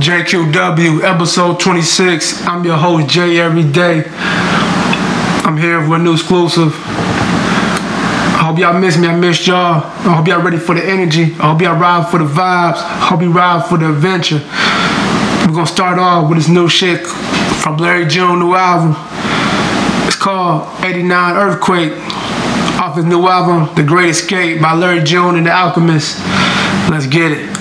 JQW, episode 26. I'm your host, Jay Every Day. I'm here with a new exclusive. I hope y'all miss me. I missed y'all. I hope y'all ready for the energy. I hope y'all ride for the vibes. I hope you ride for the adventure. We're gonna start off with this new shit from Larry June new album. It's called 89 Earthquake. Off his new album, The Great Escape by Larry June and the Alchemist. Let's get it.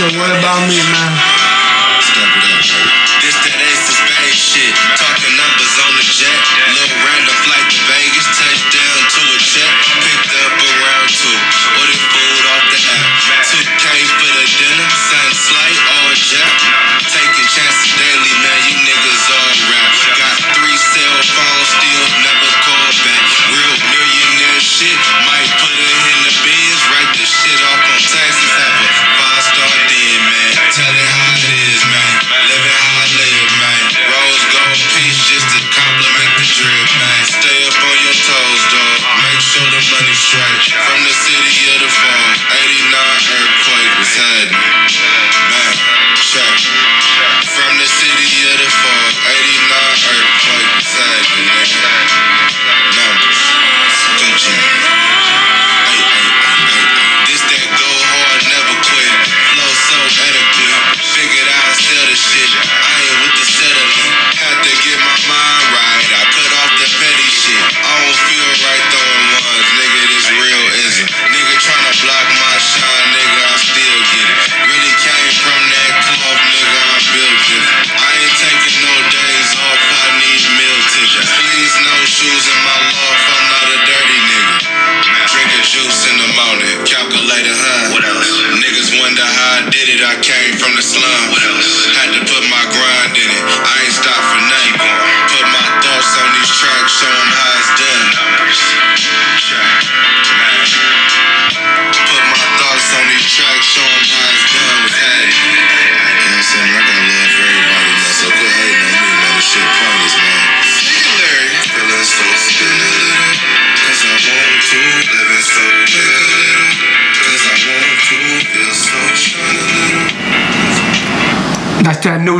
Still worry about me, man.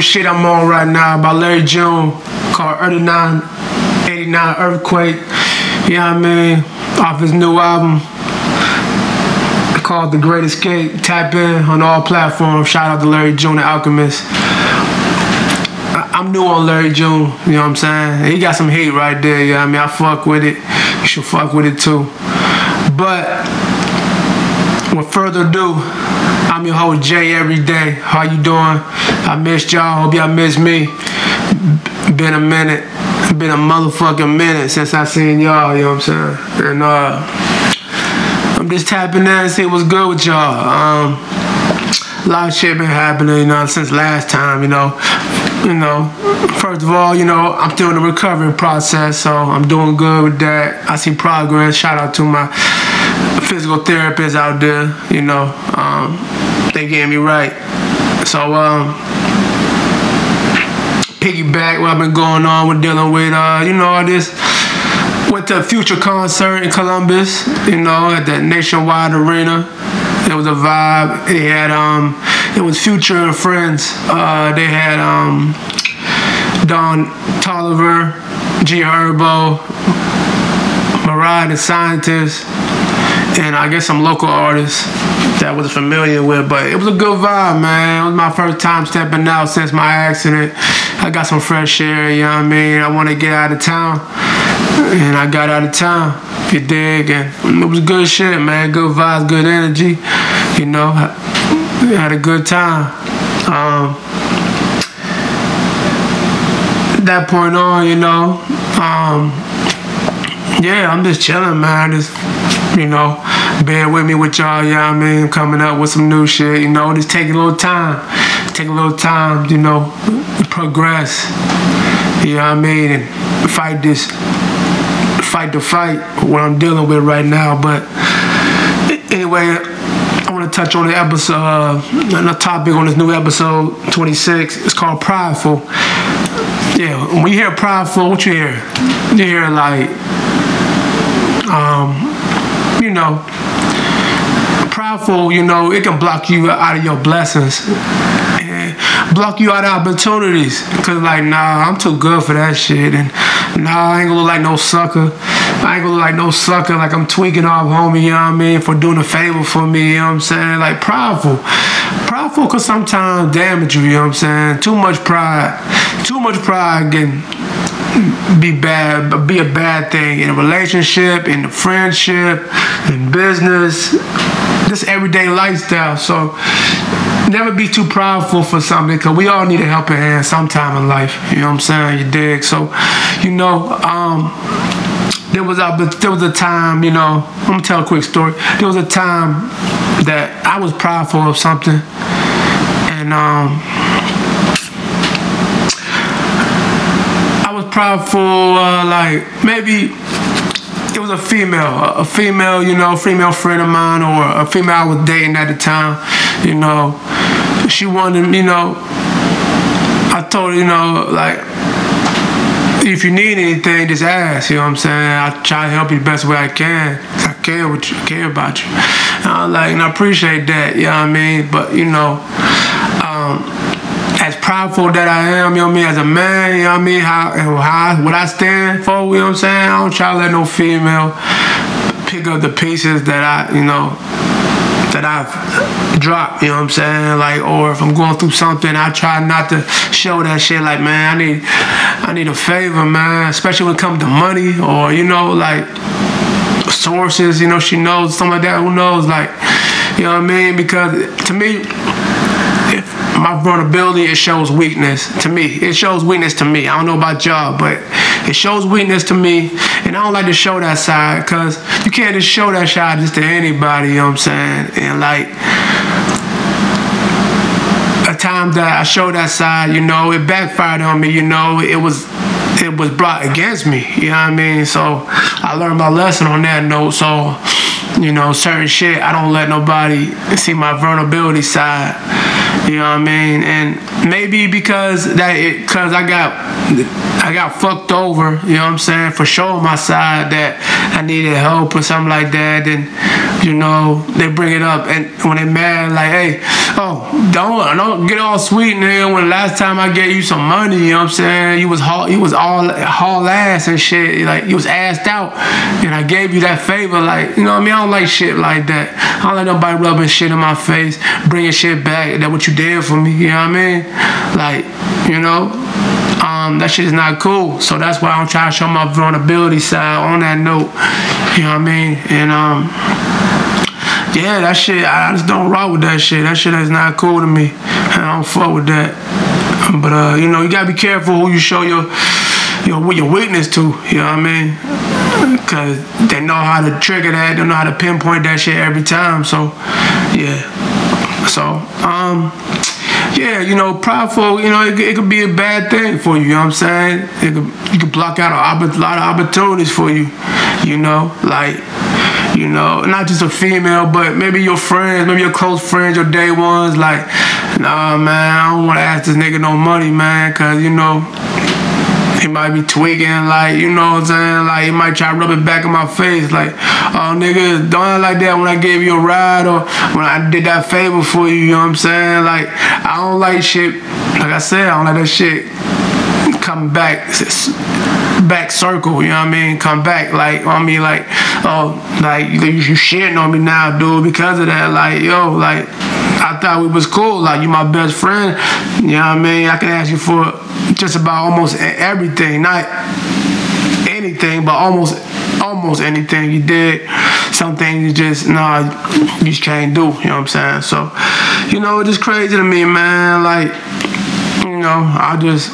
Shit I'm on right now by Larry June called 89, 89 Earthquake. You know what I mean? Off his new album called The Great Escape. Tap in on all platforms. Shout out to Larry June, the Alchemist. I'm new on Larry June, you know what I'm saying? He got some heat right there, you know what I mean? I fuck with it. You should fuck with it too. But with further ado, I'm your host Jay every day. How you doing? I missed y'all. Hope y'all missed me. Been a minute. Been a motherfucking minute since I seen y'all, you know what I'm saying? And uh I'm just tapping in and see what's good with y'all. Um a lot of shit been happening, you know, since last time, you know. You know, first of all, you know, I'm still in the recovery process, so I'm doing good with that. I see progress. Shout out to my physical therapists out there, you know. Um, they getting me right. So, um, piggyback what I've been going on with dealing with, uh, you know, all this. Went to a future concert in Columbus, you know, at the Nationwide Arena. It was a vibe. They had um, it was Future and Friends. Uh, they had um, Don Toliver, G Herbo, Mariah the Scientist, and I guess some local artists that I was familiar with. But it was a good vibe, man. It was my first time stepping out since my accident. I got some fresh air, you know what I mean? I want to get out of town. And I got out of town, if you dig. And it was good shit, man. Good vibes, good energy. You know, I had a good time. Um, that point on, you know, um, yeah, I'm just chilling, man. Just, you know, bear with me with y'all, you know I mean? Coming up with some new shit, you know, just take a little time. Take a little time, you know, progress. You know what I mean? And fight this, fight the fight, what I'm dealing with right now. But anyway, I want to touch on the episode, uh, the topic on this new episode 26. It's called Prideful. Yeah, when you hear prideful, what you hear? You hear like, um, you know, prideful, you know, it can block you out of your blessings. Block you out of opportunities. Cause like, nah, I'm too good for that shit. And nah, I ain't gonna look like no sucker. I ain't gonna look like no sucker, like I'm tweaking off homie, you know what I mean, for doing a favor for me, you know what I'm saying? Like prideful. Prideful can sometimes damage you, you know what I'm saying? Too much pride. Too much pride can be bad, be a bad thing in a relationship, in a friendship, in business, this everyday lifestyle. So never be too proudful for something because we all need a helping hand sometime in life. You know what I'm saying? You dig? So, you know, um, there was a there was a time, you know, I'm gonna tell a quick story. There was a time that I was prideful of something, and um, I was prideful, uh, like maybe it was a female, a female, you know, female friend of mine or a female I was dating at the time, you know. She wanted, you know, I told her, you know, like if you need anything, just ask. You know what I'm saying? I try to help you the best way I can. I care what you care about you. And I like, and I appreciate that. You know what I mean? But you know, um, prideful that I am, you know what I mean, as a man, you know what I mean, how, how what I stand for, you know what I'm saying? I don't try to let no female pick up the pieces that I, you know, that I've dropped, you know what I'm saying? Like, or if I'm going through something, I try not to show that shit. Like, man, I need, I need a favor, man. Especially when it comes to money, or you know, like sources. You know, she knows something like that. Who knows? Like, you know what I mean? Because to me, my vulnerability it shows weakness to me. It shows weakness to me. I don't know about y'all but it shows weakness to me. And i don't like to show that side because you can't just show that side just to anybody you know what i'm saying? And like a time that i showed that side you know it backfired on me you know? It was it was brought against me you know what i mean? So i learned my lesson on that note. So you know certain shit i don't let nobody see my vulnerability side you know what I mean? And maybe because that it cause I got I got fucked over, you know what I'm saying, for showing my side that I needed help or something like that, and you know, they bring it up and when they mad like, hey, oh, don't don't get all sweet nigga when last time I gave you some money, you know what I'm saying? You was haul you was all haul ass and shit, like you was assed out and I gave you that favor, like, you know what I mean? I don't like shit like that. I don't like nobody rubbing shit in my face, bringing shit back, that what you did for me, you know what I mean? Like, you know, um, that shit is not cool. So that's why I'm trying to show my vulnerability side on that note. You know what I mean? And um, yeah, that shit, I just don't rock with that shit. That shit is not cool to me. I don't fuck with that. But uh, you know, you gotta be careful who you show your your your weakness to. You know what I mean? Cause they know how to trigger that. They know how to pinpoint that shit every time. So yeah. So um yeah, you know, prideful, you know, it, it, could be a bad thing for you, you know what I'm saying? It could, you could block out a, a lot of opportunities for you, you know, like, you know, not just a female, but maybe your friends, maybe your close friends, your day ones, like, nah, man, I don't want to ask this nigga no money, man, because, you know, he might be tweaking, like, you know what I'm saying? Like, he might try to rub it back in my face, like, oh, nigga, don't act like that when I gave you a ride or when I did that favor for you, you know what I'm saying? Like, I don't like shit, like I said, I don't like that shit come back, back circle, you know what I mean? Come back, like, on me, like, oh, like, you, you shitting on me now, dude, because of that, like, yo, like, I thought we was cool. Like you my best friend. You know what I mean? I can ask you for just about almost everything. Not anything, but almost almost anything you did. Some things you just nah you just can't do. You know what I'm saying? So, you know, it's just crazy to me, man. Like, you know, I just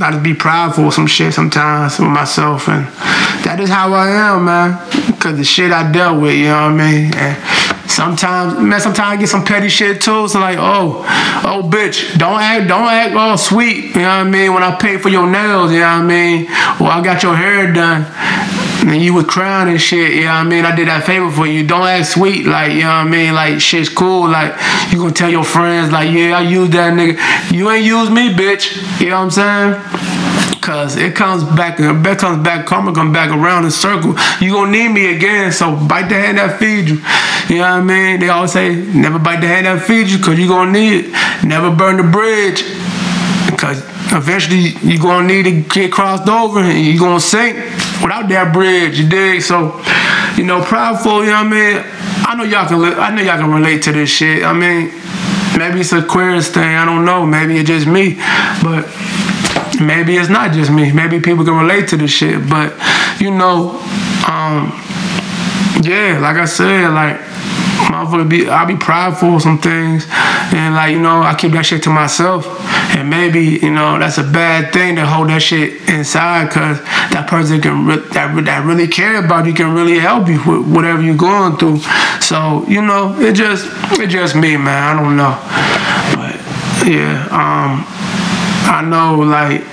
I just be prideful of some shit sometimes with myself and that is how I am, man. Cause the shit I dealt with, you know what I mean? And Sometimes, man, sometimes I get some petty shit too. So like, oh, oh, bitch, don't act, don't act all sweet. You know what I mean? When I pay for your nails, you know what I mean? Or I got your hair done. and you was crying and shit, you know what I mean? I did that favor for you. Don't act sweet, like, you know what I mean? Like, shit's cool. Like, you gonna tell your friends, like, yeah, I used that nigga. You ain't used me, bitch. You know what I'm saying? Cause it comes back, it comes back, karma come back around in circle. You gonna need me again, so bite the hand that feeds you. You know what I mean? They always say, never bite the hand that feeds you, cause you gonna need it. Never burn the bridge, cause eventually you gonna need to get crossed over and you gonna sink without that bridge, you dig? So, you know, proudful, you know what I mean? I know y'all can I know y'all can relate to this shit. I mean, maybe it's a Aquarius thing, I don't know. Maybe it's just me. But maybe it's not just me. Maybe people can relate to this shit. But, you know, um, yeah, like I said, like motherfucker be I'll be prideful of some things and like, you know, I keep that shit to myself. And maybe, you know, that's a bad thing to hold that shit inside cause that person can re- that, that really care about you can really help you with whatever you're going through. So, you know, it just it just me, man. I don't know. But yeah, um I know like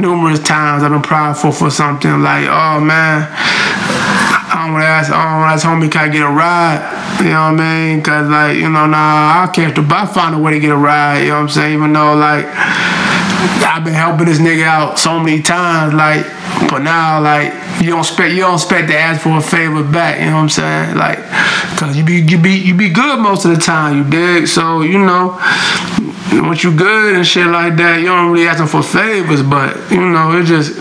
numerous times I've been prideful for something like, oh man, I don't want to ask, I don't want to ask homie, can I get a ride? You know what I mean? Cause like, you know, nah, I can't, but I find a way to get a ride, you know what I'm saying? Even though like, I've been helping this nigga out so many times, like, but now like you don't expect you don't expect to ask for a favor back, you know what I'm saying? Like, cause you be you be you be good most of the time, you dig? So you know, once you good and shit like that, you don't really asking for favors, but you know it's just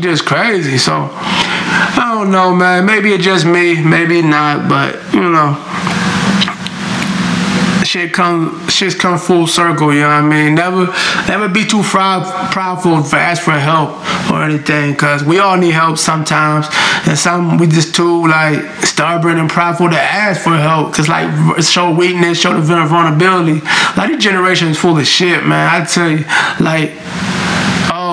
just crazy. So I don't know, man. Maybe it's just me, maybe not, but you know shit come shit's come full circle, you know what I mean? Never never be too proud proudful for ask for help or anything, cause we all need help sometimes. And some we just too like stubborn and prideful to ask for help. Cause like show weakness, show the vulnerability. Like this generation is full of shit, man. I tell you, like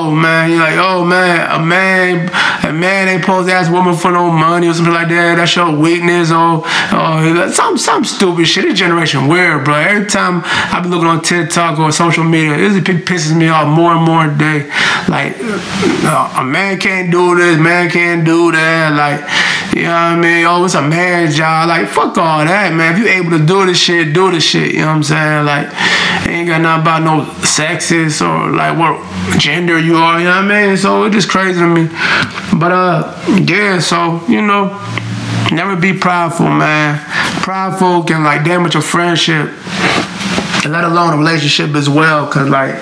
oh man, you're like, oh man, a man, a man ain't supposed to ask woman for no money or something like that. That show weakness or, or some some stupid shit. This generation weird, bro. Every time I be looking on TikTok or social media, it pisses me off more and more a day. Like, uh, a man can't do this, man can't do that. Like, you know what I mean? Oh, it's a man job. Like, fuck all that, man. If you able to do this shit, do this shit. You know what I'm saying? Like, ain't got nothing about no sexist or like what gender you are. You know what I mean? So it's just crazy to me. But uh, yeah. So you know, never be prideful, man. Prideful can like damage a friendship. Let alone a relationship as well, cause like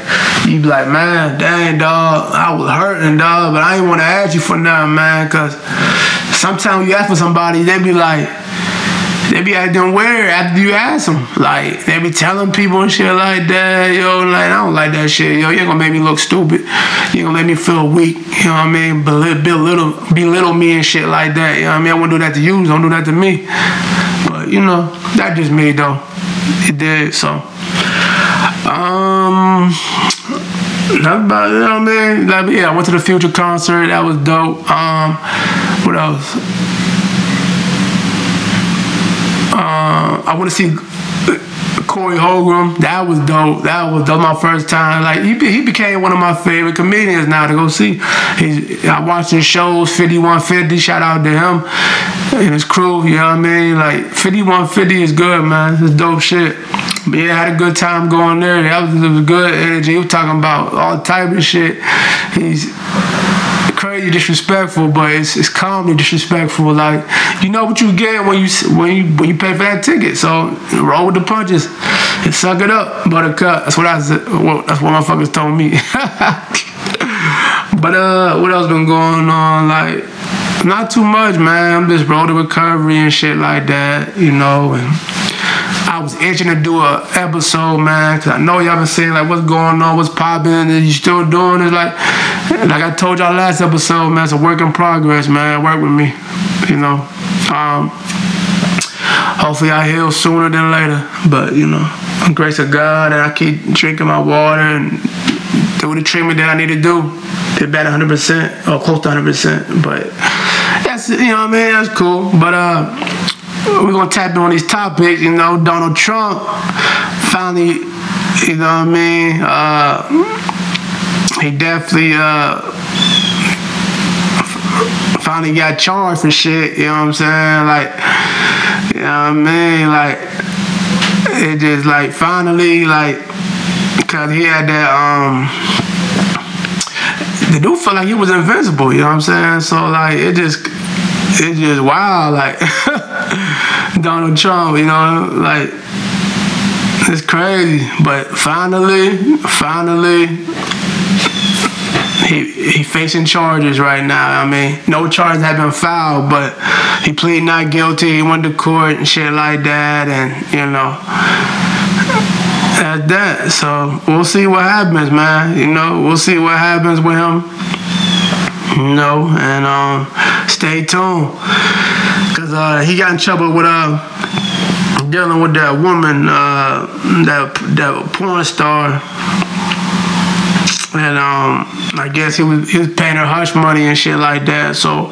you be like, man, dang dog, I was hurting dog, but I ain't want to ask you for nothing, man, cause sometimes you ask for somebody, they be like, they be acting weird after you ask them. Like, they be telling people and shit like that, yo, like, I don't like that shit, yo, You're gonna make me look stupid. You're gonna make me feel weak, you know what I mean? Belittle, belittle, belittle me and shit like that, you know what I mean? I wouldn't do that to you, don't do that to me. But, you know, that just me, though. It did, so. Um, that's about it, you know what I mean? Like, yeah, I went to the Future concert, that was dope. Um, what else? Uh, I want to see Corey Holcomb. That was dope. That was my first time. Like he, he became one of my favorite comedians now to go see. He's, I watched his shows. 5150. Shout out to him and his crew. You know what I mean? Like 5150 is good, man. It's dope shit. But yeah, I had a good time going there. That was, it was good energy. He was talking about all type of shit. He's crazy disrespectful, but it's it's calmly disrespectful. Like you know what you get when you when you when you pay for that ticket. So roll with the punches and suck it up, buttercup. That's what I said. Well, that's what motherfuckers told me. but uh, what else been going on? Like not too much, man. I'm just to recovery and shit like that, you know. And I was itching to do a episode, man, cause I know y'all been saying like what's going on, what's popping, and you still doing it. Like, like I told y'all last episode, man, it's a work in progress, man. Work with me, you know. Um, hopefully I heal sooner than later, but you know, grace of God, and I keep drinking my water and do the treatment that I need to do. Get better 100% or close to 100%, but that's you know what I mean. That's cool, but uh we're gonna tap in on these topics. You know, Donald Trump finally, you know what I mean. Uh, he definitely uh, finally got charged for shit. You know what I'm saying? Like, you know what I mean? Like, it just like finally like, cause he had that um. The dude felt like he was invincible. You know what I'm saying? So like, it just, it just wow. Like Donald Trump. You know, like it's crazy. But finally, finally, he he facing charges right now. I mean, no charges have been filed, but he pleaded not guilty. He went to court and shit like that, and you know. At that, so we'll see what happens, man. You know, we'll see what happens with him. You know, and um, stay tuned, cause uh, he got in trouble with uh, dealing with that woman, uh, that that porn star and um, I guess he was he was paying her hush money and shit like that. So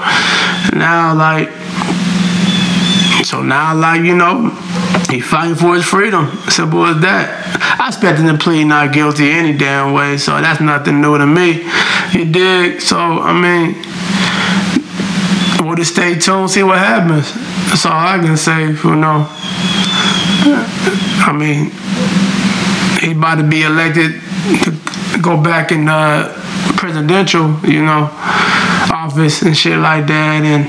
now, like, so now, like, you know, he fighting for his freedom. Simple as that. I expect him to plead not guilty any damn way. So that's nothing new to me. You dig? So I mean, just stay tuned, see what happens. That's all I can say. You know. I mean, he about to be elected to go back in uh, presidential, you know, office and shit like that. And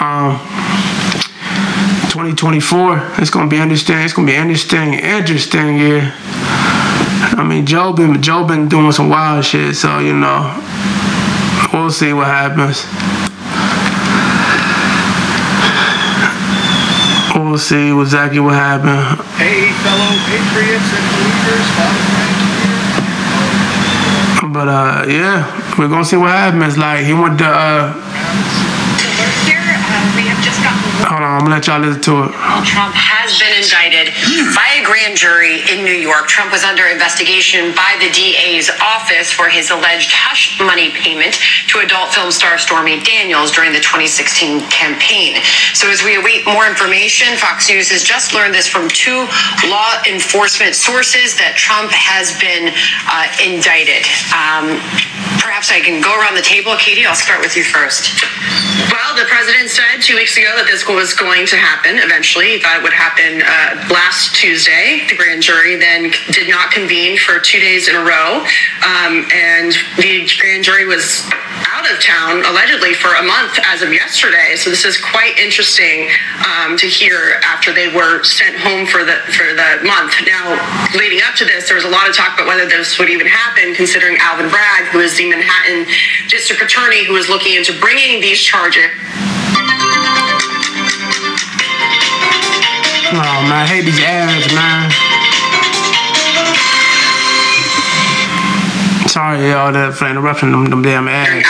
um, 2024, it's gonna be interesting. It's gonna be interesting, interesting year. I mean, Joe been Joe been doing some wild shit, so you know, we'll see what happens. We'll see exactly what happened. Hey, fellow patriots and believers, Father But uh, yeah, we're gonna see what happens. Like he went to uh, Here, uh, we have just gotten hold on, I'm gonna let y'all listen to it. Trump has been indicted by a grand jury in New York. Trump was under investigation by the DA's office for his alleged hush money payment to adult film star Stormy Daniels during the 2016 campaign. So as we await more information, Fox News has just learned this from two law enforcement sources that Trump has been uh, indicted. Um, perhaps I can go around the table. Katie, I'll start with you first. Well, the president said two weeks ago that this was going to happen eventually. He thought it would happen uh, last Tuesday. The grand jury then did not convene for two days in a row. Um, and the grand jury was out of town allegedly for a month as of yesterday. So this is quite interesting um, to hear after they were sent home for the for the month. Now, leading up to this, there was a lot of talk about whether this would even happen, considering Alvin Bragg, who is the Manhattan district attorney who is looking into bringing these charges. Oh man, I hate these ads, man. Sorry, y'all, that for interrupting them, them damn ads.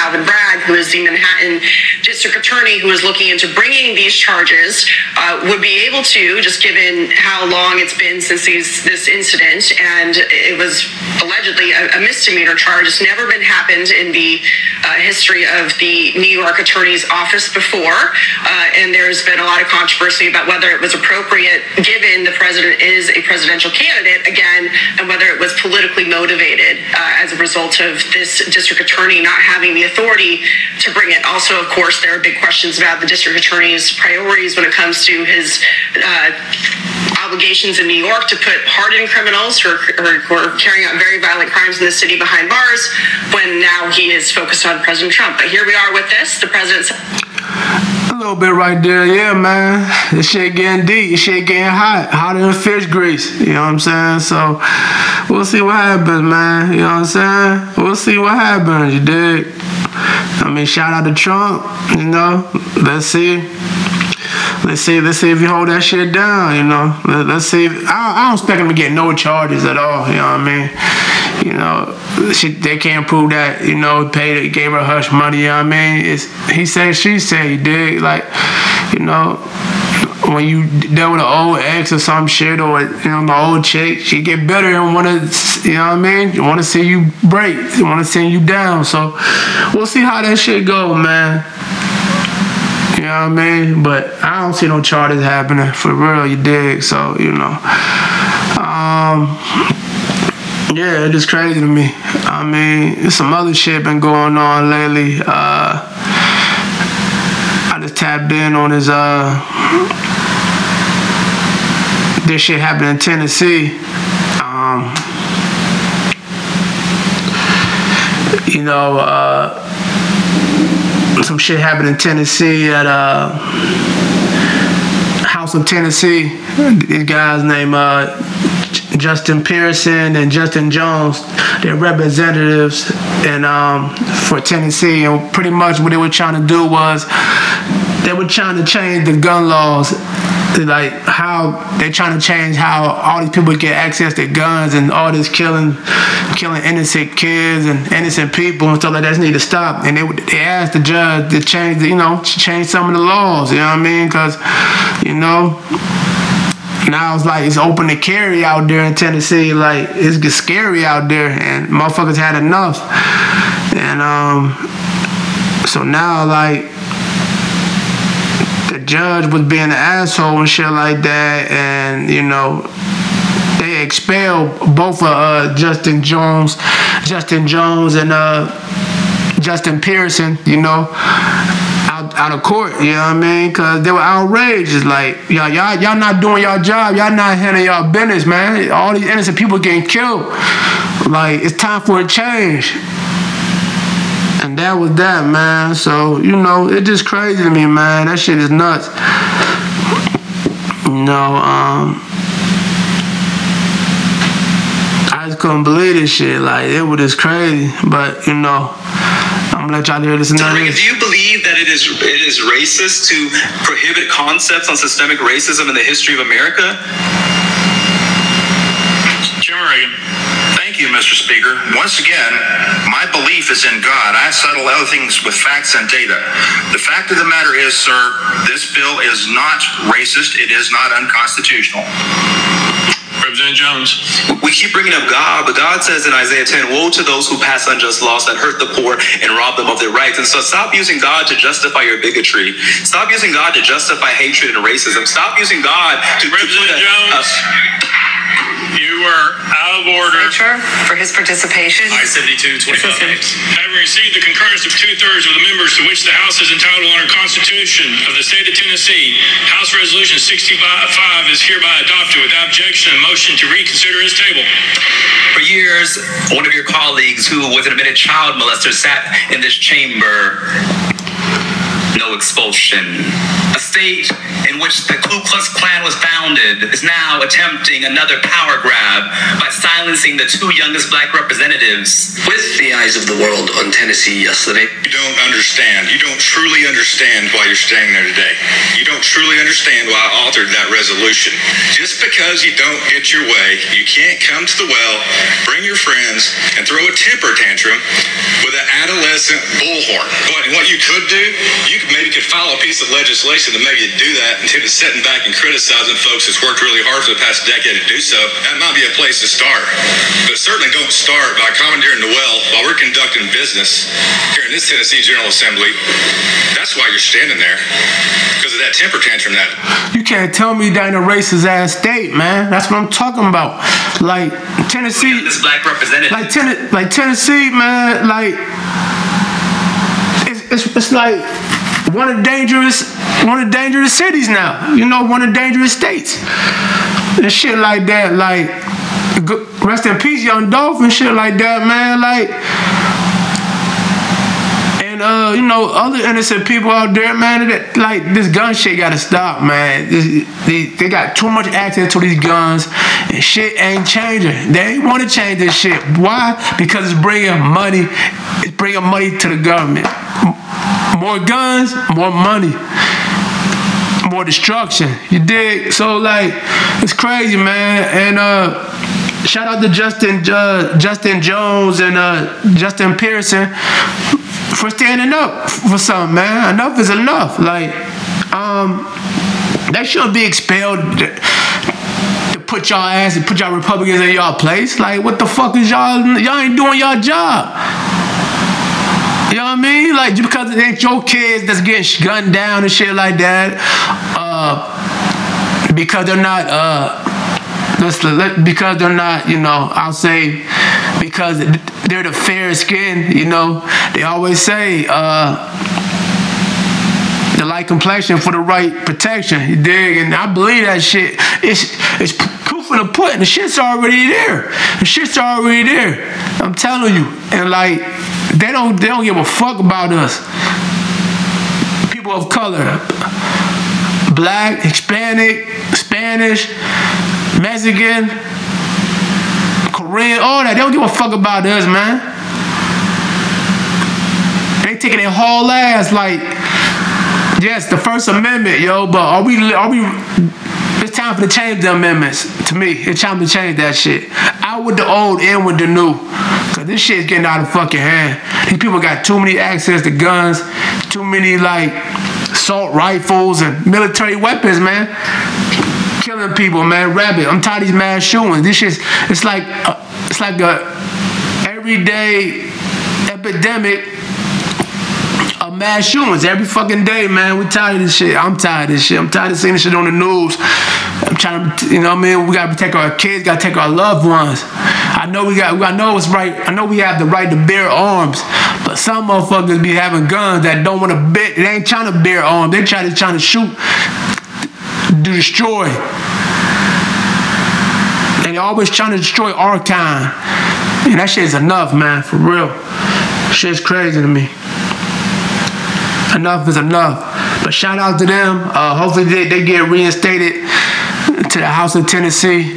Who is the Manhattan district attorney who is looking into bringing these charges, uh, would be able to, just given how long it's been since these, this incident, and it was allegedly a, a misdemeanor charge. It's never been happened in the uh, history of the New York Attorney's Office before, uh, and there's been a lot of controversy about whether it was appropriate, given the president is a presidential candidate again, and whether it was politically motivated uh, as a result of this district attorney not having the authority to bring it. Also, of course, there are big questions about the district attorney's priorities when it comes to his uh, obligations in New York to put hardened criminals who are, who are carrying out very violent crimes in the city behind bars when now he is focused on President Trump. But here we are with this. The president's little bit right there, yeah, man. This shit getting deep. This shit getting hot, hotter than fish grease. You know what I'm saying? So we'll see what happens, man. You know what I'm saying? We'll see what happens. You dig? I mean, shout out to Trump. You know, let's see. Let's see. Let's see if you hold that shit down. You know. Let, let's see. If, I, I don't expect him to get no charges at all. You know what I mean? You know, she, they can't prove that. You know, paid, gave her hush money. You know what I mean? It's he said, she said. You dig? Like, you know, when you deal with an old ex or some shit or you know my old chick, she get better and want to, you know what I mean? You want to see you break, you want to see you down. So we'll see how that shit go, man. You know what I mean? But I don't see no charges happening for real. You dig? So you know, um, yeah, it is crazy to me. I mean, some other shit been going on lately. Uh, I just tapped in on his uh this shit happened in Tennessee. Um you know, uh some shit happened in Tennessee at uh House of Tennessee. These guys named uh Justin Pearson and Justin Jones, they're representatives and um, for Tennessee. And pretty much what they were trying to do was they were trying to change the gun laws. Like how they're trying to change how all these people get access to guns and all this killing, killing innocent kids and innocent people and stuff like that just need to stop. And they they asked the judge to change, the, you know, change some of the laws. You know what I mean? Because, you know, now it's like it's open to carry out there in Tennessee. Like it's get scary out there, and motherfuckers had enough. And um, so now like the judge was being an asshole and shit like that, and you know they expelled both of uh, Justin Jones, Justin Jones, and uh, Justin Pearson. You know out, of court, you know what I mean? Cause they were outraged. It's like, y'all, y'all, y'all not doing y'all job. Y'all not handling y'all business, man. All these innocent people getting killed. Like, it's time for a change. And that was that, man. So, you know, it's just crazy to me, man. That shit is nuts. You know, um, I just couldn't believe this shit. Like, it was just crazy. But, you know, I'm gonna let y'all hear this another Do you believe that it is it is racist to prohibit concepts on systemic racism in the history of America? Jim Reagan. Thank you, Mr. Speaker. Once again, my belief is in God. I settle other things with facts and data. The fact of the matter is, sir, this bill is not racist. It is not unconstitutional. Jones. We keep bringing up God, but God says in Isaiah 10, Woe to those who pass unjust laws that hurt the poor and rob them of their rights. And so stop using God to justify your bigotry. Stop using God to justify hatred and racism. Stop using God to, to put a, Representative a, Jones. Uh, You are out of order. Senator for his participation. I 72 25. Having received the concurrence of two-thirds of the members to which the House is entitled under the Constitution of the State of Tennessee, House Resolution 65 is hereby adopted without objection and motion to reconsider is tabled. For years, one of your colleagues who was an admitted child molester sat in this chamber. No expulsion. A state in which the Ku Klux Klan was founded is now attempting another power grab by silencing the two youngest black representatives. with the eyes of the world on Tennessee yesterday. You don't understand. You don't truly understand why you're standing there today. You don't truly understand why I authored that resolution. Just because you don't get your way, you can't come to the well, bring your friends, and throw a temper tantrum with an adolescent bullhorn. But what you could do, you could maybe could file a piece of legislation to maybe you'd do that instead of sitting back and criticizing folks that's worked really hard for the past decade to do so. That might be a place to start. But certainly don't start by commandeering the well while we're conducting business here in this Tennessee General Assembly. That's why you're standing there. Because of that temper tantrum that You can't tell me that in a racist ass state, man. That's what I'm talking about. Like Tennessee, This black representative. like Ten- like Tennessee, man. Like it's, it's it's like one of the dangerous one of the dangerous cities now. You know, one of the dangerous states and shit like that. Like rest in peace, young Dolph and shit like that, man. Like. And uh, you know, other innocent people out there, man, that, like this gun shit gotta stop, man. This, they, they got too much access to these guns, and shit ain't changing. They want to change this shit. Why? Because it's bringing money. It's bringing money to the government. More guns, more money, more destruction. You dig? So like, it's crazy, man. And uh. Shout out to Justin uh, Justin Jones and uh, Justin Pearson for standing up for something, man. Enough is enough. Like, um, they shouldn't be expelled to put y'all ass and put y'all Republicans in y'all place. Like, what the fuck is y'all? Y'all ain't doing y'all job. You know what I mean? Like, just because it ain't your kids that's getting gunned down and shit like that, uh, because they're not, uh, let's let, because they're not, you know, I'll say because they're the fair skin, you know. They always say, uh, the light complexion for the right protection. You dig? And I believe that shit. It's it's proof in the pudding. The shit's already there. The shit's already there. I'm telling you. And like they don't they don't give a fuck about us. People of color. Black, Hispanic, Spanish, Mexican, Korean, all that. They don't give a fuck about us, man. They taking their whole ass like, yes, the First Amendment, yo. But are we? Are we? It's time for to change the amendments. To me, it's time to change that shit. Out with the old, in with the new. This shit's getting out of fucking hand. These people got too many access to guns, too many like assault rifles and military weapons, man. Killing people, man. Rabbit. I'm tired of these mass shootings. This shit's it's like uh, it's like a everyday epidemic mass shootings every fucking day, man. We tired of this shit. I'm tired of this shit. I'm tired of seeing this shit on the news. I'm trying to, you know what I mean? We gotta protect our kids, gotta take our loved ones. I know we got, I know it's right, I know we have the right to bear arms, but some motherfuckers be having guns that don't wanna bear, they ain't trying to bear arms. They try to, trying to shoot, to destroy. And they always trying to destroy our kind. And that shit is enough, man, for real. Shit's crazy to me enough is enough. But shout out to them. Uh, hopefully they, they get reinstated to the House of Tennessee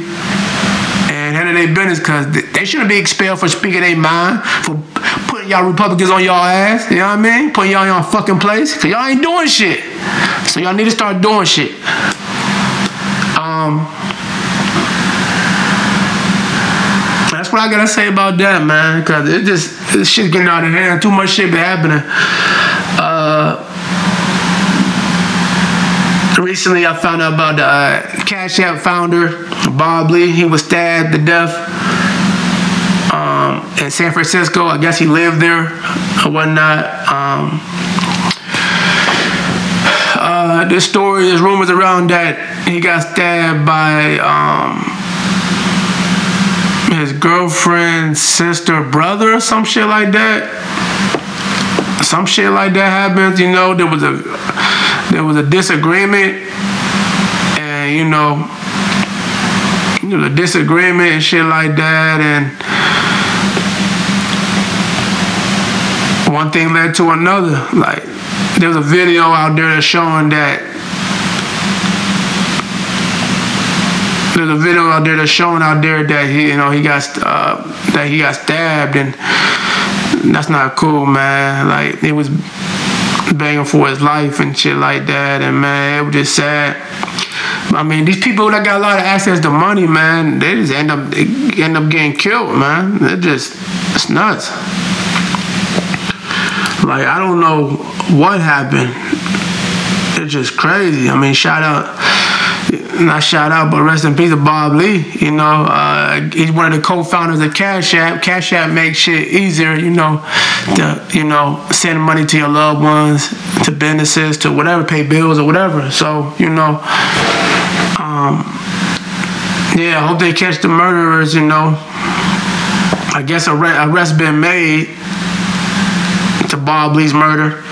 and handle their business because they shouldn't be expelled for speaking their mind, for putting y'all Republicans on y'all ass. You know what I mean? Putting y'all in your fucking place. Because y'all ain't doing shit. So y'all need to start doing shit. Um, that's what I gotta say about that, man. Cause it just this shit's getting out of hand. Too much shit been happening. Uh, recently, I found out about the uh, Cash App founder Bob Lee. He was stabbed to death um, in San Francisco. I guess he lived there or whatnot. Um, uh, this story, there's rumors around that he got stabbed by um, his girlfriend's sister, brother, or some shit like that some shit like that happens, you know, there was a there was a disagreement and you know there was a disagreement and shit like that and one thing led to another. Like there was a video out there that's showing that there's a video out there that's showing out there that he you know he got uh, that he got stabbed and that's not cool, man. Like he was begging for his life and shit like that, and man, it was just sad. I mean, these people that got a lot of access to money, man, they just end up they end up getting killed, man. They're just it's nuts. Like I don't know what happened. It's just crazy. I mean, shout out not shout out, but rest in peace to Bob Lee. You know, uh, he's one of the co-founders of Cash App. Cash App makes shit easier, you know, to you know send money to your loved ones, to businesses, to whatever, pay bills or whatever. So you know, um, yeah, I hope they catch the murderers. You know, I guess a arrest been made to Bob Lee's murder,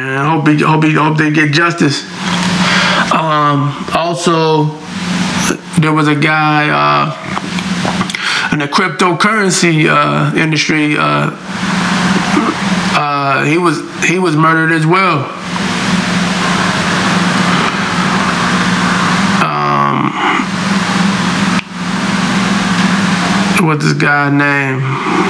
and I hope he, hope he, hope they get justice. Um, also, there was a guy uh, in the cryptocurrency uh, industry. Uh, uh, he was he was murdered as well. Um, what's this guy's name?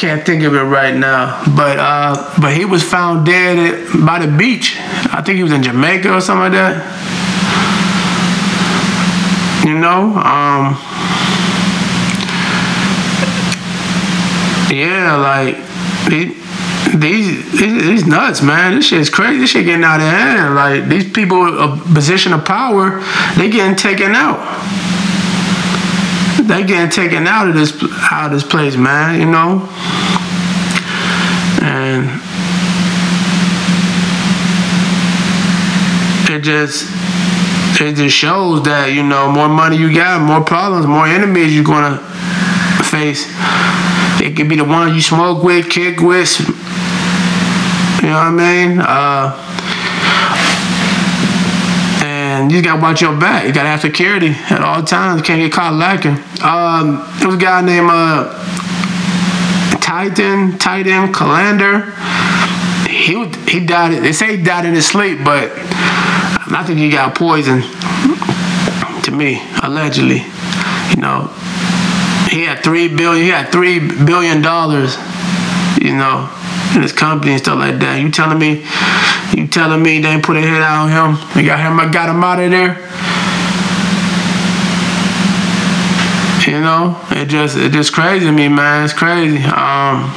Can't think of it right now. But uh, but he was found dead at, by the beach. I think he was in Jamaica or something like that. You know, um, yeah, like he, these these nuts, man. This shit is crazy. This shit getting out of hand. Like these people, a position of power, they getting taken out they getting taken out of this out of this place, man. You know, and it just it just shows that you know more money you got, more problems, more enemies you're gonna face. It could be the one you smoke with, kick with. You know what I mean? Uh, and you gotta watch your back. You gotta have security at all times. You can't get caught lacking. Um, there was a guy named uh, Titan, Titan Calander. He he died. They say he died in his sleep, but I think he got poisoned. To me, allegedly, you know, he had three billion. He had three billion dollars. You know, in his company and stuff like that. You telling me? You telling me they put a hit out on him? They got him. I got him out of there. You know, it just it just crazy to me, man. It's crazy. Um,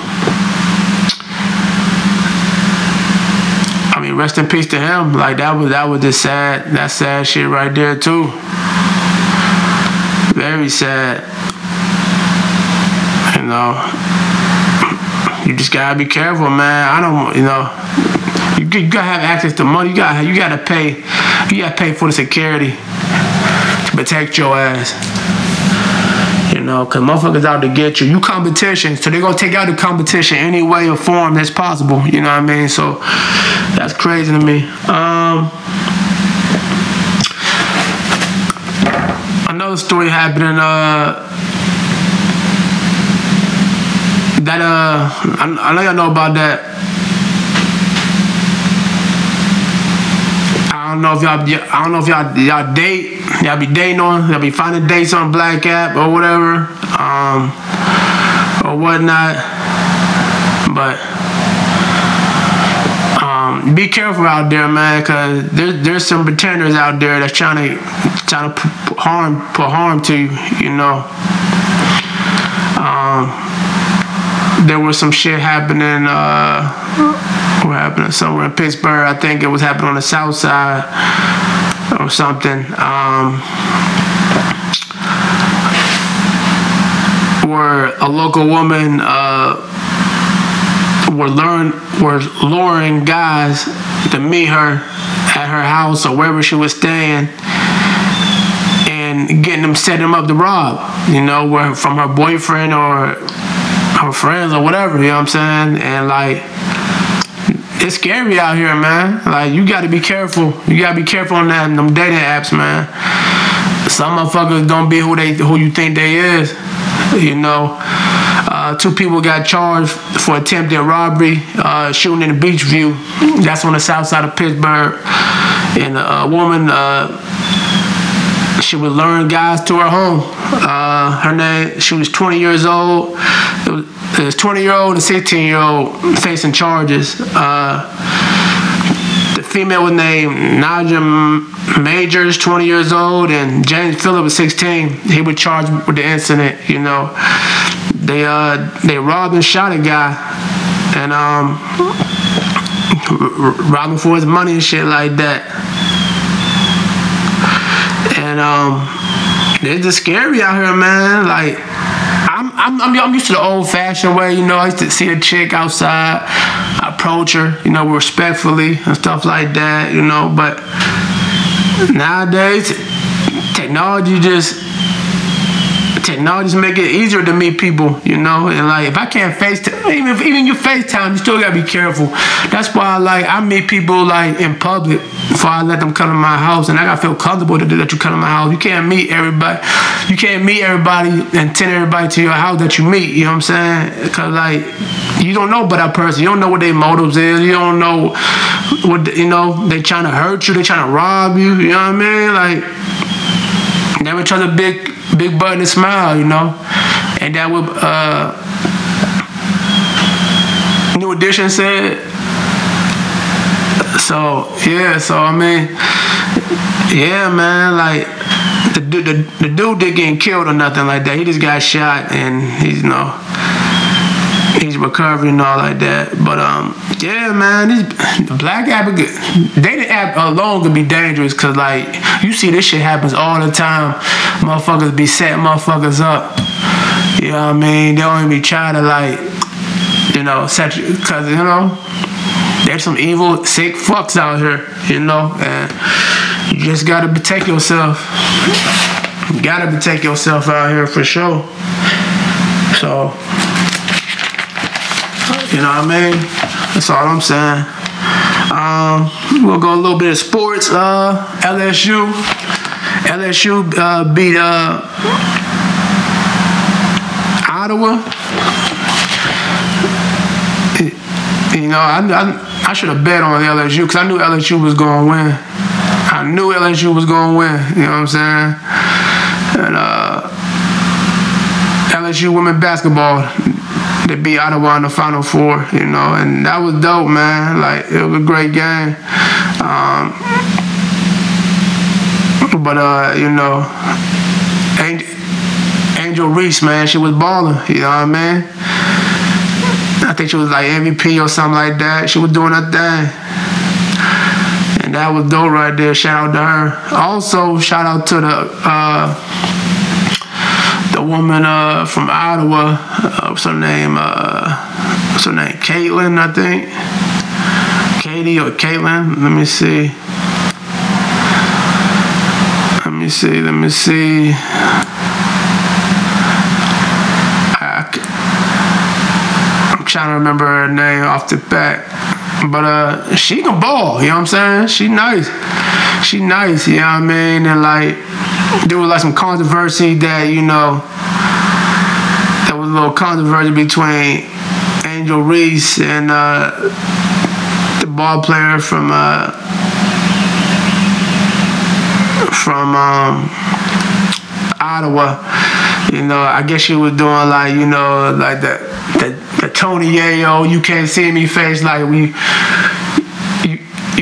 I mean, rest in peace to him. Like that was that was just sad. That sad shit right there too. Very sad. You know, you just gotta be careful, man. I don't, you know, you, you gotta have access to money. You gotta you gotta pay. You gotta pay for the security to protect your ass. You know, cause motherfuckers out to get you. You competition, so they gonna take out the competition any way or form that's possible. You know what I mean? So that's crazy to me. Um, another story happening. Uh, that uh, I, I know y'all know about that. I don't know if y'all, I don't know if y'all y'all date, y'all be dating on, y'all be finding dates on Black App or whatever, um, or whatnot. But um, be careful out there, man, cause there's there's some pretenders out there that's trying to trying to harm put harm to you, you know. Um, there was some shit happening. Uh, what happened somewhere in Pittsburgh? I think it was happening on the south side or something. Um, where a local woman uh, were learn were luring guys to meet her at her house or wherever she was staying and getting them setting them up to rob you know where from her boyfriend or her friends or whatever you know what i'm saying and like it's scary out here man like you got to be careful you got to be careful on that them dating apps man some motherfuckers don't be who they who you think they is you know uh, two people got charged for attempted robbery, uh, shooting in the Beechview. That's on the south side of Pittsburgh. And a woman, uh, she would luring guys to her home. Uh, her name, she was 20 years old. It was, was 20 year old and 16 year old facing charges. Uh, the female was named Naja Majors, 20 years old, and James Phillips was 16. He was charged with the incident. You know, they uh they robbed and shot a guy, and um him for his money and shit like that. And um, it's just scary out here, man. Like. I'm, I'm, I'm, used to the old fashioned way, you know. I used to see a chick outside, approach her, you know, respectfully and stuff like that, you know. But nowadays, technology just technology just make it easier to meet people, you know. And like if I can't FaceTime, even if even you FaceTime, you still gotta be careful. That's why like I meet people like in public before I let them come to my house, and I gotta feel comfortable to let you come to my house. You can't meet everybody. You can't meet everybody and send everybody to your house that you meet. You know what I'm saying? Cause like you don't know about that person. You don't know what their motives is. You don't know what you know. They trying to hurt you. They trying to rob you. You know what I mean? Like never trust a big big butt and smile, you know. And that would uh New Edition said. So yeah, so I mean, yeah, man, like the the, the dude did getting killed or nothing like that. He just got shot and he's you know he's recovering and all like that. But um, yeah, man, the black app, dating app alone could be dangerous because like you see this shit happens all the time. Motherfuckers be setting motherfuckers up. You know what I mean? They don't even be trying to like, you know, set you because you know there's some evil, sick fucks out here. You know, and you just gotta protect yourself. You gotta protect yourself out here for sure. So, you know what I mean? That's all I'm saying. Um, we'll go a little bit of sports. Uh, LSU, LSU uh, beat uh, Iowa. You know, I, I, I should have bet on LSU because I knew LSU was going to win. I knew LSU was going to win. You know what I'm saying? And uh, LSU women basketball, they beat Iowa in the Final Four. You know, and that was dope, man. Like it was a great game. Um, but uh, you know, Angel, Angel Reese, man, she was balling. You know what I mean? I think she was like MVP or something like that. She was doing her thing. And that was dope right there. Shout out to her. Also, shout out to the uh, the woman uh, from Iowa. Uh, what's her name? Uh, what's her name? Caitlin, I think. Katie or Caitlin. Let me see. Let me see. Let me see. I'm trying to remember her name off the bat. But uh she can ball, you know what I'm saying? She nice. She nice, you know what I mean? And like there was like some controversy that, you know, a little controversy between Angel Reese and uh the ball player from uh from um Iowa. You know, I guess she was doing like, you know, like the the, the Tony Yayo, you can't see me face like we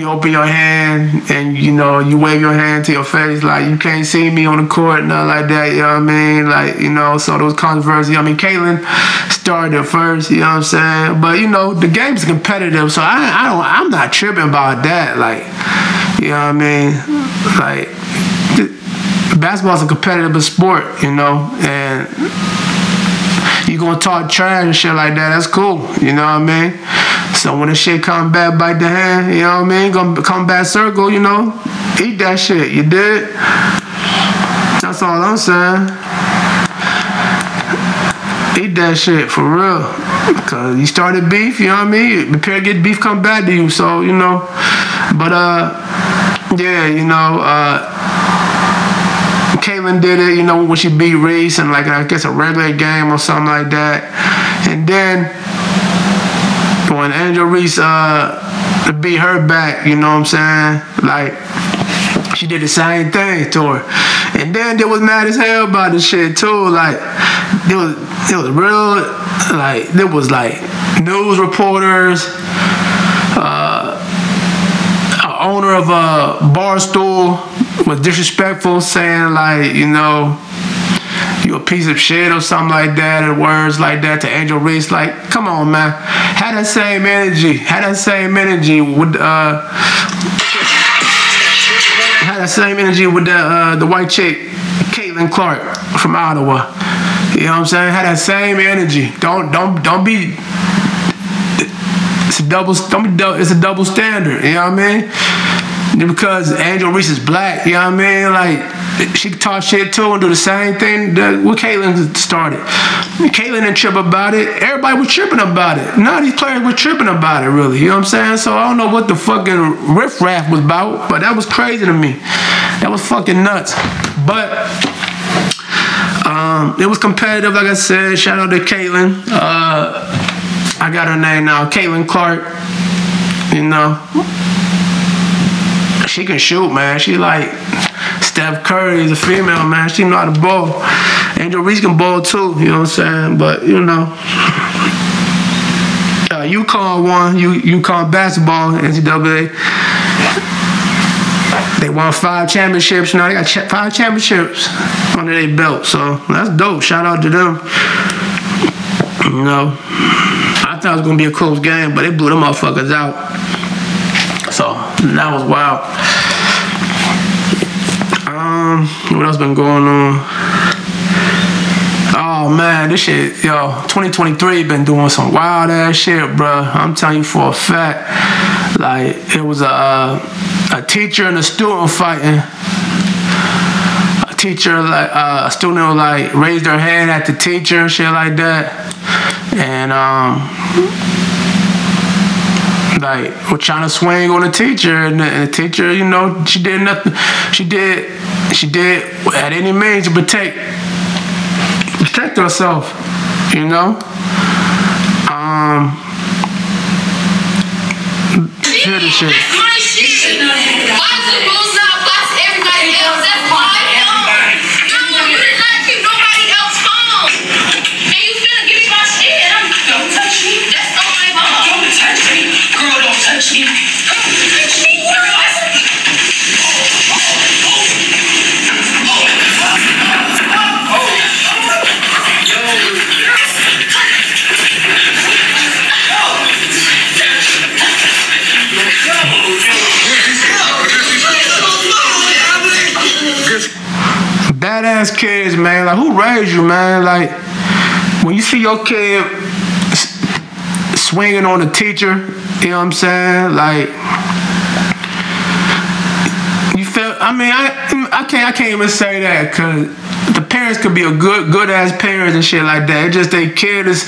you, open your hand and you know you wave your hand to your face like you can't see me on the court, nothing like that. You know what I mean? Like you know, so those was controversy. I mean, Caitlin started first. You know what I'm saying? But you know, the game's competitive, so I I don't I'm not tripping about that. Like you know what I mean? Like basketball's a competitive sport, you know, and you gonna talk trash and shit like that, that's cool, you know what I mean? So when the shit come back, bite the hand, you know what I mean? Gonna come back circle, you know, eat that shit, you did? That's all I'm saying. Eat that shit for real. Cause you started beef, you know what I mean? Prepare to get beef come back to you, so you know. But uh yeah, you know, uh Caitlin did it, you know, when she beat Reese and like I guess a regular game or something like that. And then when Angel Reese uh beat her back, you know what I'm saying? Like she did the same thing to her. And then they was mad as hell about the shit too. Like it was it was real like there was like news reporters, uh owner of a Barstool was disrespectful, saying like, you know, you a piece of shit or something like that, or words like that to Angel Reese. Like, come on, man, had that same energy, had that same energy with uh, had that same energy with the uh, the white chick, Caitlin Clark from Iowa. You know what I'm saying? Had that same energy. Don't don't don't be it's a double. Don't be. It's a double standard. You know what I mean? Because Angel Reese is black. You know what I mean? Like she could talk shit too and do the same thing that what Caitlin started. Caitlin didn't trip about it. Everybody was tripping about it. None of these players were tripping about it. Really. You know what I'm saying? So I don't know what the fucking riffraff was about, but that was crazy to me. That was fucking nuts. But. Um, it was competitive, like I said. Shout out to Caitlin. Uh, I got her name now, Caitlin Clark. You know, she can shoot, man. She like Steph Curry is a female, man. She know how to ball. Angel Reese can ball too. You know what I'm saying? But you know, uh, UConn won. U UConn basketball NCAA. They won five championships. Now they got ch- five championships under their belt. So that's dope. Shout out to them. You know. I thought it was gonna be a close game, but they blew them motherfuckers out. So that was wild. What else been going on? Oh man, this shit, yo, 2023 been doing some wild ass shit, bro. I'm telling you for a fact. Like it was a a teacher and a student fighting. A teacher like uh, a student like raised their hand at the teacher and shit like that, and um like we're trying to swing on the teacher and the, and the teacher you know she did nothing. She did she did at any means to protect protect herself you know? Um hear the shit Touch me. Badass kids, man. Like, who raised you, man? Like, when you see your kid swinging on a teacher, you know what I'm saying? Like, you feel? I mean, I I can't I can't even say that because the parents could be a good good ass parents and shit like that. It's just their kid is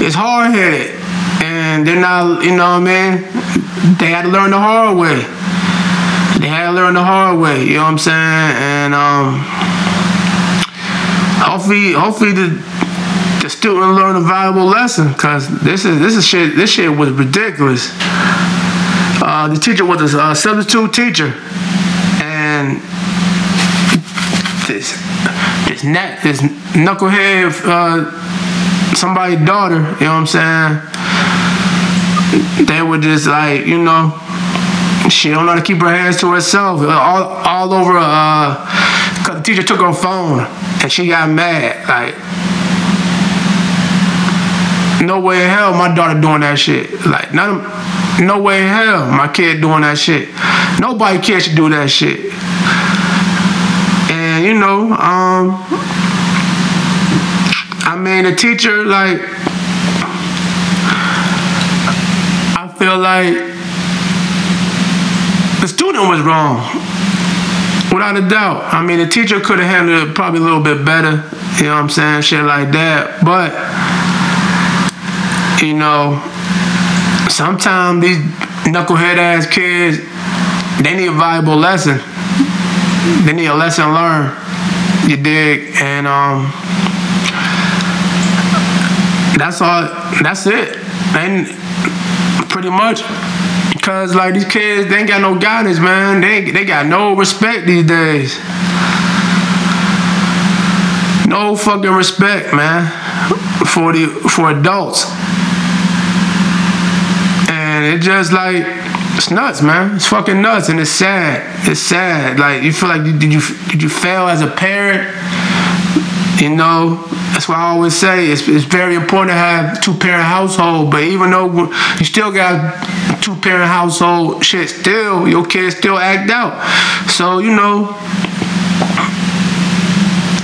is hard headed and they're not, you know what I mean? They had to learn the hard way. They had to learn the hard way. You know what I'm saying? And um hopefully hopefully the the student learn a valuable lesson because this is this is shit this shit was ridiculous. Uh, the teacher was a uh, substitute teacher, and this this net this knucklehead uh, somebody's daughter. You know what I'm saying? They were just like you know she don't know how to keep her hands to herself. All all over. Uh, Cause the teacher took her phone and she got mad. Like, no way in hell my daughter doing that shit. Like, none of, no way in hell my kid doing that shit. Nobody kid should do that shit. And you know, um, I mean, the teacher like, I feel like the student was wrong. Without a doubt. I mean, the teacher could have handled it probably a little bit better. You know what I'm saying? Shit like that. But, you know, sometimes these knucklehead ass kids, they need a valuable lesson. They need a lesson learned. You dig? And, um, that's all, that's it. And pretty much. Cause like these kids, they ain't got no guidance, man. They they got no respect these days. No fucking respect, man, for the for adults. It just like it's nuts, man. It's fucking nuts, and it's sad. It's sad. Like you feel like did you did you fail as a parent? You know, that's why I always say it's, it's very important to have two parent household. But even though you still got two parent household, shit, still your kids still act out. So you know,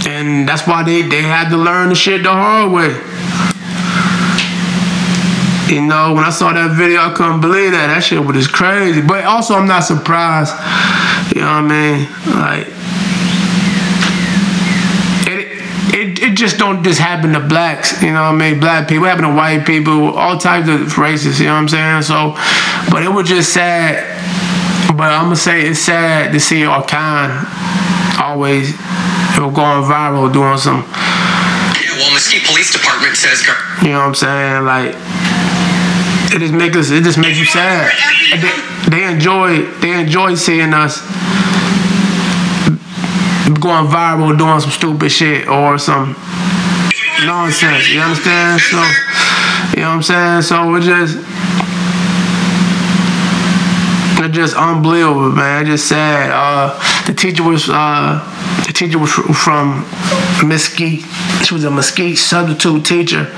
and that's why they they had to learn the shit the hard way. You know, when I saw that video, I couldn't believe that. That shit was just crazy. But also, I'm not surprised. You know what I mean? Like it, it just don't just happen to blacks, you know what I mean? Black people, it happen to white people, all types of races, you know what I'm saying? So, but it was just sad. But I'm gonna say it's sad to see our kind always going viral doing some, Yeah, well, Mesquite Police Department says. you know what I'm saying? Like, it just makes us, it just makes you sad. They, they enjoy, they enjoy seeing us going viral doing some stupid shit or some nonsense. You understand? So, you know what I'm saying? So it just, it's just unbelievable, man. It's just sad. Uh, the teacher was, uh, the teacher was from Mesquite. She was a Mesquite substitute teacher.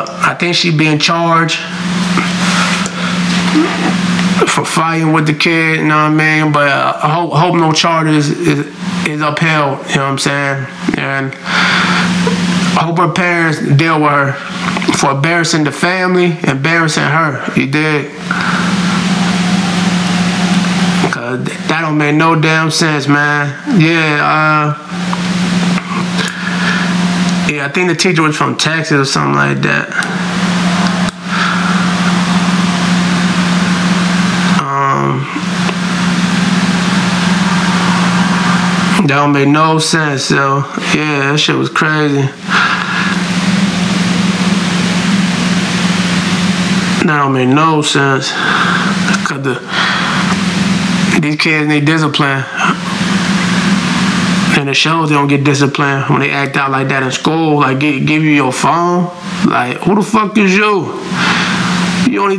Uh, I think she being charged for fighting with the kid, you know what I mean? But uh, I hope, hope no charges is, is upheld, you know what I'm saying? And I hope her parents deal with her for embarrassing the family, embarrassing her. You did. Cause that don't make no damn sense, man. Yeah, uh, I think the teacher was from Texas or something like that. Um, that don't make no sense, so yeah, that shit was crazy. That don't make no sense. Cause the these kids need discipline. And it shows they don't get disciplined when they act out like that in school. Like give, give you your phone. Like who the fuck is you? You only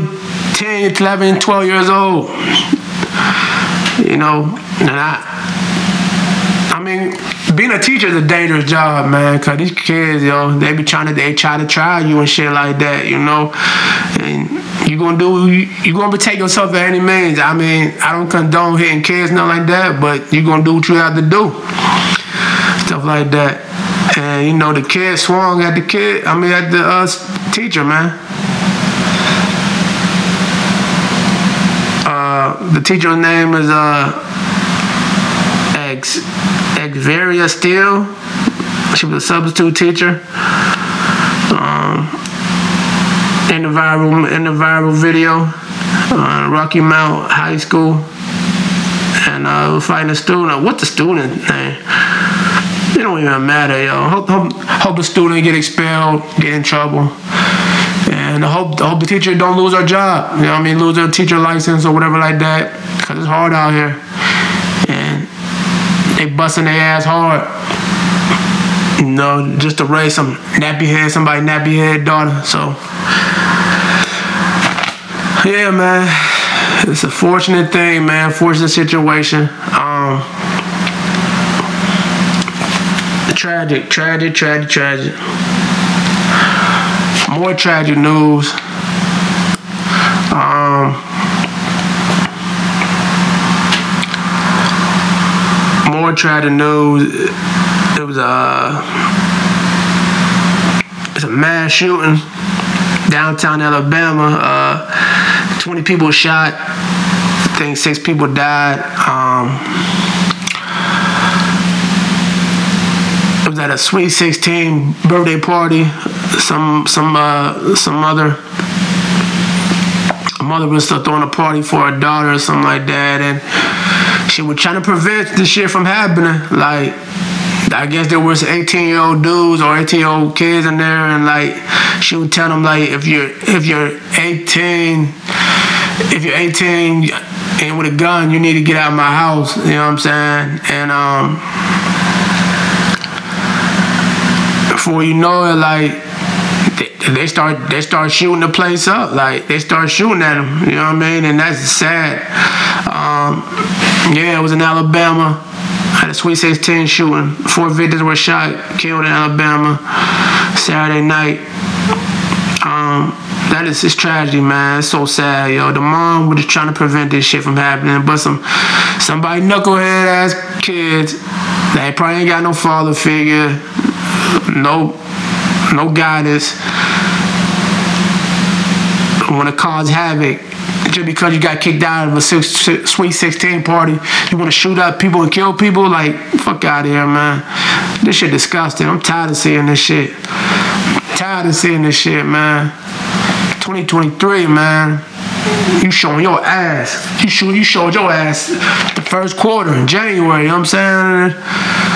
10, 11, 12 years old. You know, and I I mean, being a teacher is a dangerous job, man. Cause these kids, yo, they be trying to, they try to try you and shit like that, you know. And you gonna do, you, gonna protect yourself at any means. I mean, I don't condone hitting kids, nothing like that, but you gonna do what you have to do, stuff like that. And you know, the kid swung at the kid. I mean, at the uh, teacher, man. Uh, the teacher's name is uh, X. Xveria Steele. She was a substitute teacher. Um, in the viral in the viral video, uh, Rocky Mount High School, and uh, fighting a student. What's the student name? It don't even matter, yo. Hope, hope, hope the student get expelled, get in trouble. And I hope, hope the teacher don't lose her job. You know what I mean? Lose her teacher license or whatever like that. Because it's hard out here. They busting their ass hard. You know, just to raise some nappy head, somebody nappy head daughter. So, yeah, man. It's a fortunate thing, man. Fortunate situation. Um, tragic, tragic, tragic, tragic. More tragic news. More to know It was a it's a mass shooting downtown Alabama. Uh, 20 people shot. I think six people died. Um, it was at a Sweet 16 birthday party. Some some uh, some other mother was throwing a party for her daughter or something like that, and she was trying to prevent this shit from happening. Like, I guess there was 18 year old dudes or 18 year old kids in there, and like, she would tell them like, if you're if you're 18, if you're 18 and with a gun, you need to get out of my house. You know what I'm saying? And um, before you know it, like they, they start they start shooting the place up. Like they start shooting at them. You know what I mean? And that's sad. Um, yeah, it was in Alabama. Had a Sweet 16 shooting. Four victims were shot, killed in Alabama Saturday night. Um, that is just tragedy, man. It's so sad, yo. The mom was just trying to prevent this shit from happening, but some somebody knucklehead ass kids they probably ain't got no father figure, no no guidance. Want to cause havoc just because you got kicked out of a six, six, Sweet 16 party, you want to shoot up people and kill people? Like, fuck out of here, man. This shit disgusting. I'm tired of seeing this shit. tired of seeing this shit, man. 2023, man. You showing your ass. You show you showed your ass the first quarter in January, you know what I'm saying?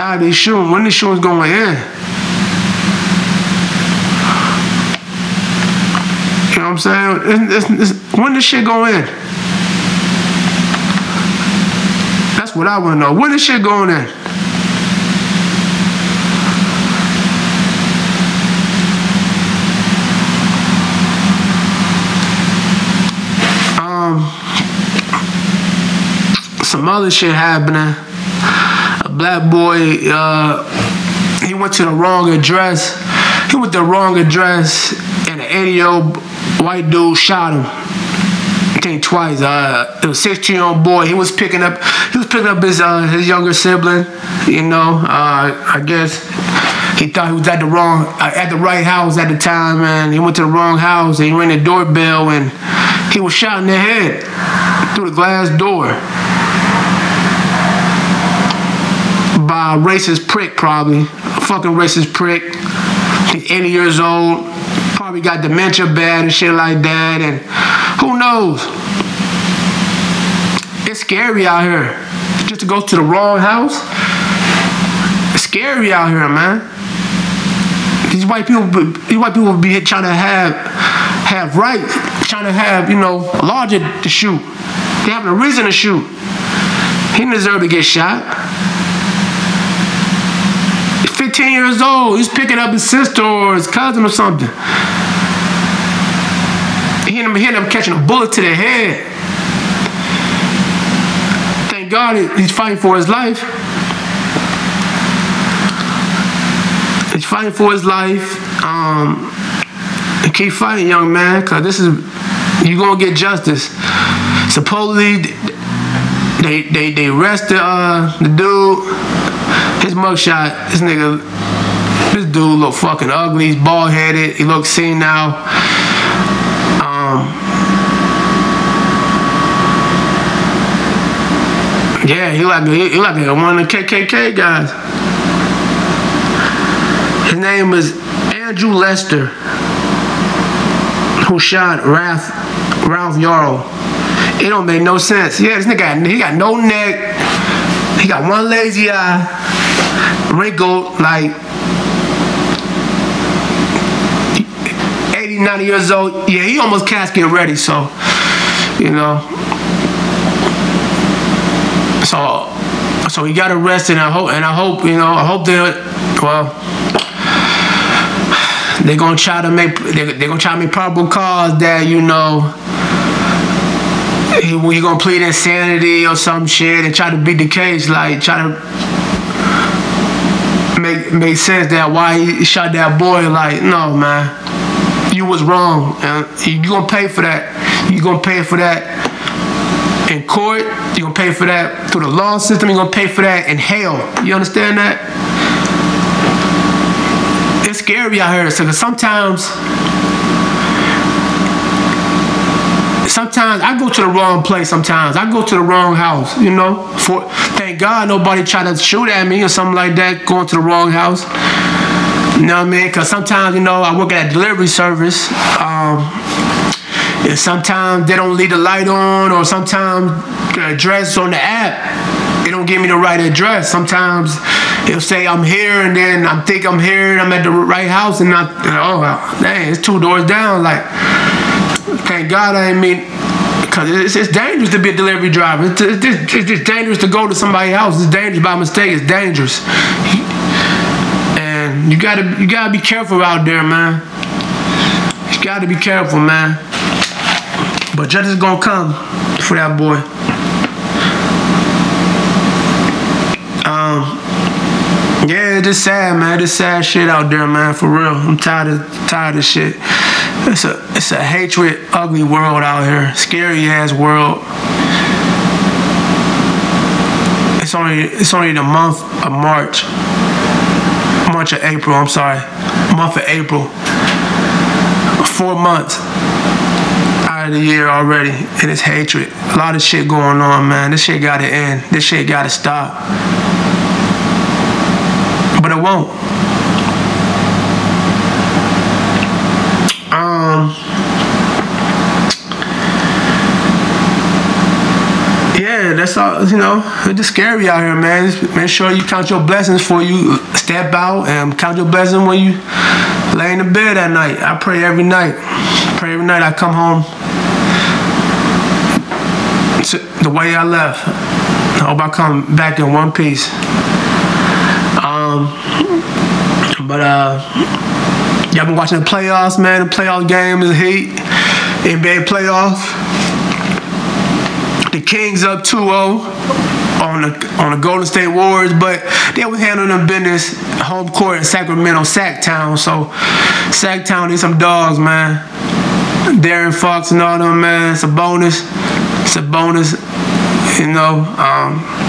Tired shooting. When the shooting's going in? You know what I'm saying? It's, it's, it's, when this shit go in? That's what I want to know. When this shit going in? Um, some other shit happening. Black boy, uh, he went to the wrong address. He went to the wrong address, and an 80 year old white dude shot him. I think twice. Uh, it was a 16 year old boy. He was picking up. He was picking up his uh, his younger sibling. You know, uh, I guess he thought he was at the wrong uh, at the right house at the time, and he went to the wrong house. And he rang the doorbell, and he was shot in the head through the glass door by a racist prick, probably. A fucking racist prick. He's 80 years old. Probably got dementia bad and shit like that. And who knows? It's scary out here. Just to go to the wrong house. It's scary out here, man. These white people, these white people be trying to have have rights, trying to have you know larger to shoot. They having a reason to shoot. He deserve to get shot. He's 15 years old. He's picking up his sister or his cousin or something. He hit him, hit him catching a bullet to the head. Thank God he's fighting for his life. He's fighting for his life. Um, and keep fighting, young man, because this is you're gonna get justice. Supposedly, they they they arrested uh, the dude. His mugshot, this nigga, this dude look fucking ugly. He's bald headed. He looks senile. Um, yeah, he like he, he like one of the KKK guys. His name is Andrew Lester, who shot Ralph Ralph Yarl. It don't make no sense. Yeah, this nigga he got no neck. He got one lazy eye, wrinkled like 80, 90 years old. Yeah, he almost casket ready. So, you know. So, so he got arrested. And I hope, and I hope, you know, I hope they, well, they're gonna try to make they're, they're gonna try to make probable cause that you know he, he gonna plead insanity or some shit and try to beat the case like try to make make sense that why he shot that boy like no man. You was wrong and you gonna pay for that. You gonna pay for that in court. You gonna pay for that through the law system. You gonna pay for that in hell. You understand that? It's scary out here because sometimes sometimes I go to the wrong place sometimes. I go to the wrong house you know? For thank God nobody tried to shoot at me or something like that going to the wrong house. You know what I mean? Because sometimes you know I work at a delivery service um, and sometimes they don't leave the light on or sometimes the address on the app they don't give me the right address. Sometimes it'll say I'm here and then I think I'm here and I'm at the right house and I oh dang it's two doors down like thank God I ain't mean because it's, it's dangerous to be a delivery driver. It's, it's, it's just dangerous to go to somebody's house it's dangerous by mistake. It's dangerous. And you gotta you gotta be careful out there man. You gotta be careful man. But justice gonna come for that boy. Um yeah, it's just sad, man. It's sad shit out there, man. For real, I'm tired of tired of shit. It's a it's a hatred, ugly world out here. Scary ass world. It's only it's only the month of March, month of April. I'm sorry, month of April. Four months out of the year already, and it's hatred. A lot of shit going on, man. This shit gotta end. This shit gotta stop but it won't. Um. That's all. You know, it's just scary out here, man. Just make sure you count your blessings before you step out, and count your blessings when you lay in the bed at night. I pray every night. Pray every night. I come home the way I left. I hope I come back in one piece. Um, but uh, y'all been watching the playoffs, man. The playoff game is heat. NBA playoffs. The Kings up 2-0 on the on the Golden State Warriors, but they was handling their business home court in Sacramento, Sacktown. So Sacktown need some dogs, man. De'Aaron Fox and all them, man. It's a bonus. It's a bonus. You know. Um,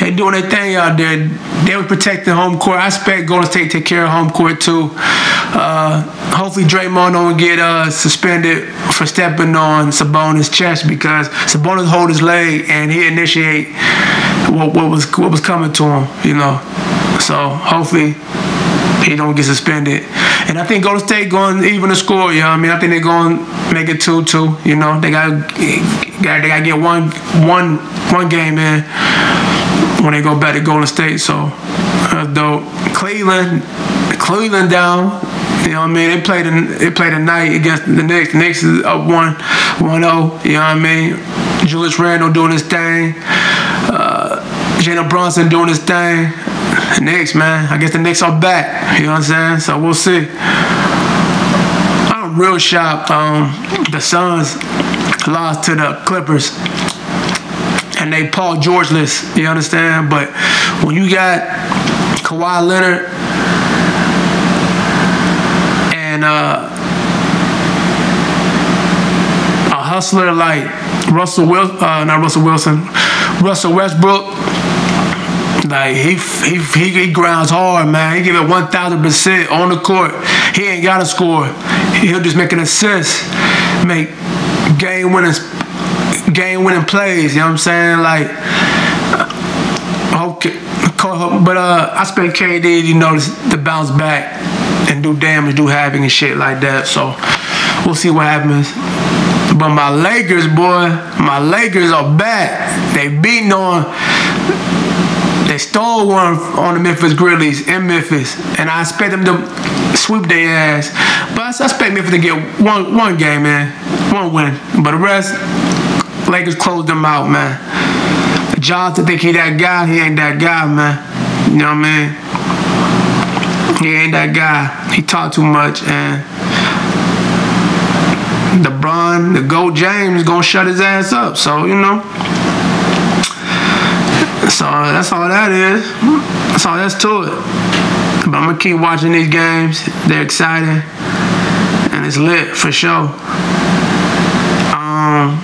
they doing their thing out there. They were protecting home court. I expect Golden State take care of home court too. Uh, hopefully Draymond don't get uh, suspended for stepping on Sabonis' chest because Sabonis hold his leg and he initiate what, what was what was coming to him. You know, so hopefully he don't get suspended. And I think Golden State going even the score. You know I mean? I think they're going to make it two two. You know, they got got they got to get one one one game in when they go back to Golden State. So that's dope. Cleveland, Cleveland down. You know what I mean? They played a, they played a night against the Knicks. The Knicks is up 1 1 0. You know what I mean? Julius Randle doing his thing. Uh, Jalen Brunson doing his thing. The Knicks, man. I guess the Knicks are back. You know what I'm saying? So we'll see. I'm real shocked. Um, the Suns lost to the Clippers. And they Paul George Georgeless, you understand? But when you got Kawhi Leonard and uh, a hustler like Russell Wilson, uh, not Russell Wilson, Russell Westbrook, like he he he, grounds hard, man. He give it one thousand percent on the court. He ain't got to score. He'll just make an assist, make game winning game winning plays. You know what I'm saying? Like, okay, but uh, I expect KD, you know, to bounce back and do damage, do havoc and shit like that. So we'll see what happens. But my Lakers, boy, my Lakers are back. They beating on. They stole one on the Memphis Grizzlies in Memphis, and I expect them to sweep their ass. But I expect Memphis to get one one game, man, one win. But the rest, Lakers closed them out, man. Johnson think he that guy, he ain't that guy, man. You know what I mean? He ain't that guy. He talk too much, and LeBron, the GOAT James, gonna shut his ass up. So you know. So that's all that is. That's all that's to it. But I'm gonna keep watching these games. They're exciting, and it's lit for sure. Um,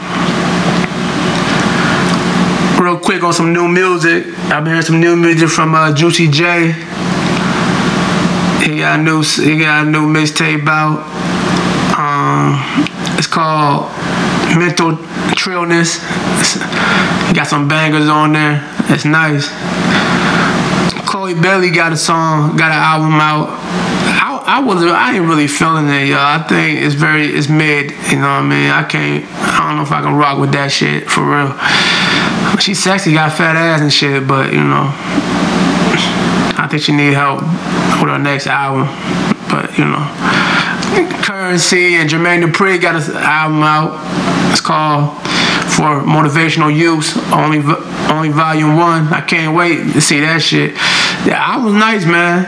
real quick on some new music. I've been hearing some new music from uh, Juicy J. He got a new he got a new mixtape out. Um, it's called Mental Trillness. Got some bangers on there. It's nice. Chloe Bailey got a song, got an album out. I, I was I ain't really feeling it, y'all. I think it's very it's mid. You know what I mean? I can't. I don't know if I can rock with that shit for real. She's sexy, got fat ass and shit, but you know, I think she need help with her next album. But you know, Currency and Jermaine Dupri got an album out. It's called For Motivational Use, only only volume one. I can't wait to see that shit. The album's nice, man.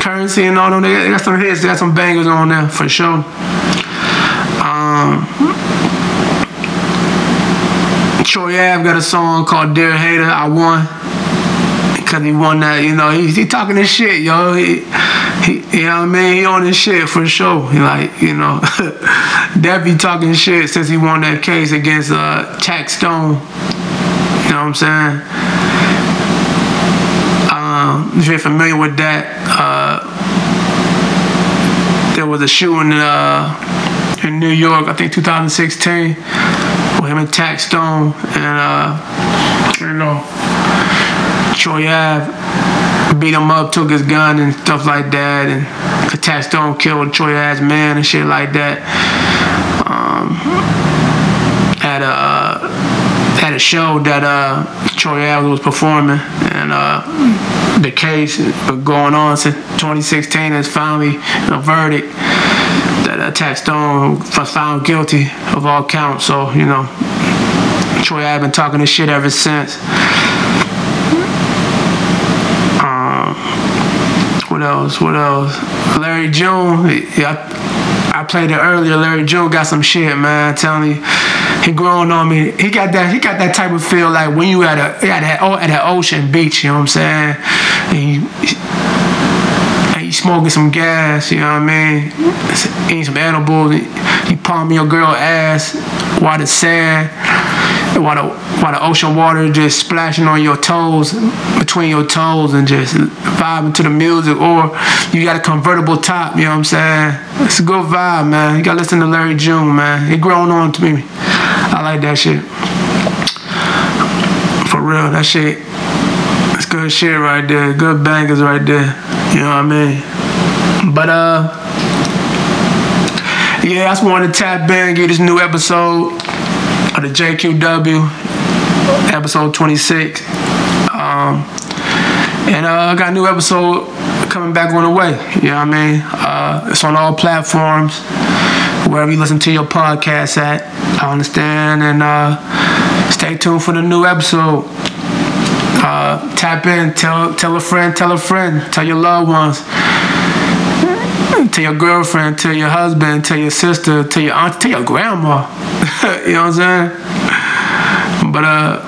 Currency and all them, they got some hits, they got some bangers on there for sure. Um, Troy Ave got a song called Dear Hater, I Won. Because he won that, you know, he, he talking this shit, yo. He, he, you know what I mean? He on this shit for sure. He like, you know, Debbie talking shit since he won that case against uh, Taxstone. You know what I'm saying? Um, if you're familiar with that, uh, there was a shooting uh, in New York, I think 2016, with him and Taxstone, and uh, you know, Troy Ave beat him up, took his gun and stuff like that, and Taxstone killed Troy Ave's man and shit like that. Um, at a uh, at a show that uh, Troy Ave was performing, and uh, the case been going on since 2016. Is finally a verdict that uh, Taxstone was found guilty of all counts. So you know, Troy Ave been talking this shit ever since. Um, what else? What else? Larry June. Yeah, I, I played it earlier. Larry June got some shit, man. I'm telling you, he growing on me. He got that. He got that type of feel like when you at a at that oh, at that ocean beach. You know what I'm saying? And you, and you smoking some gas. You know what I mean? Eating some edibles. You palming your girl ass while the sand. while the while the ocean water just splashing on your toes, between your toes, and just vibing to the music. Or you got a convertible top. You know what I'm saying? It's a good vibe, man. You gotta listen to Larry June, man. He grown on to me. I like that shit. For real, that shit. Good shit right there. Good bangers right there. You know what I mean? But uh. Yeah, I just wanted to tap in, get this new episode of the JQW, episode 26. Um, and uh, I got a new episode coming back on the way. You know what I mean? Uh, it's on all platforms, wherever you listen to your podcast at. I understand. And uh, stay tuned for the new episode. Uh, tap in, tell tell a friend, tell a friend, tell your loved ones tell your girlfriend, tell your husband, tell your sister, tell your aunt, tell your grandma. you know what I'm saying? But uh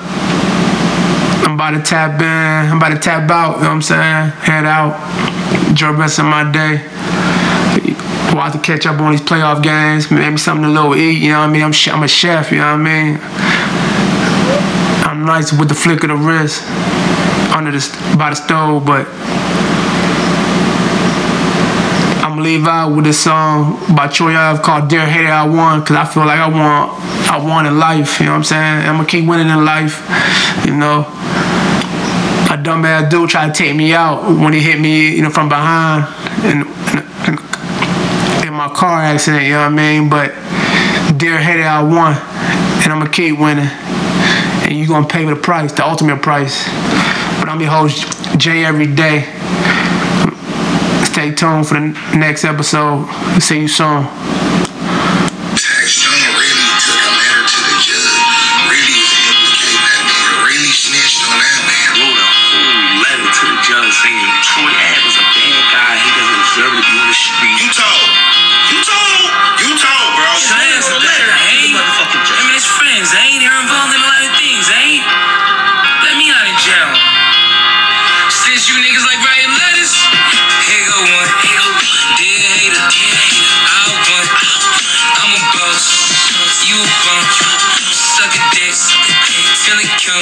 I'm about to tap in, I'm about to tap out, you know what I'm saying? Head out, enjoy the rest of my day. We'll have to catch up on these playoff games, maybe something a little eat, you know what I mean? I'm, I'm a chef, you know what I mean? I'm nice with the flick of the wrist under the by the stove, but I'm leave out with this song by Troy Ave called Dear Hater I Won because I feel like I want I won in life, you know what I'm saying? I'm gonna keep winning in life, you know. A dumbass dude tried to take me out when he hit me, you know, from behind in, in, in my car accident, you know what I mean? But Dear Hater I won and I'm gonna keep winning. And you gonna pay the price, the ultimate price. But I'm your host, Jay every day. Stay tuned for the next episode. See you soon.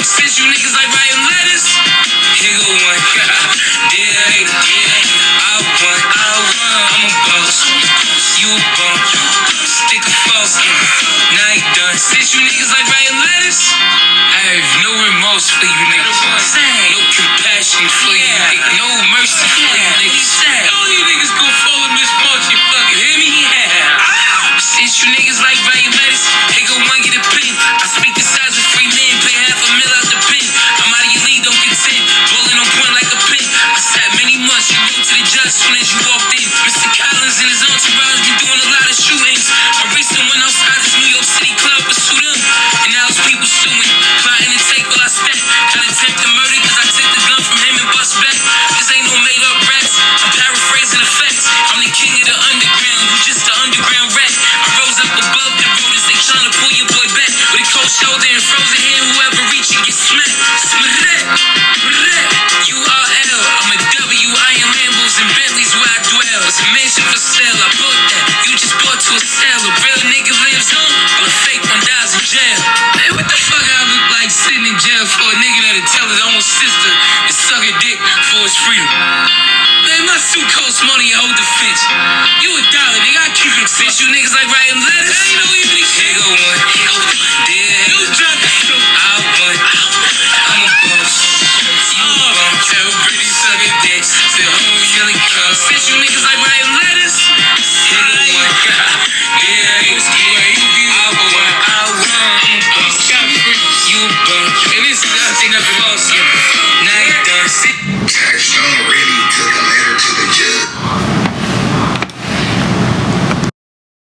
Since you niggas like writing letters, here go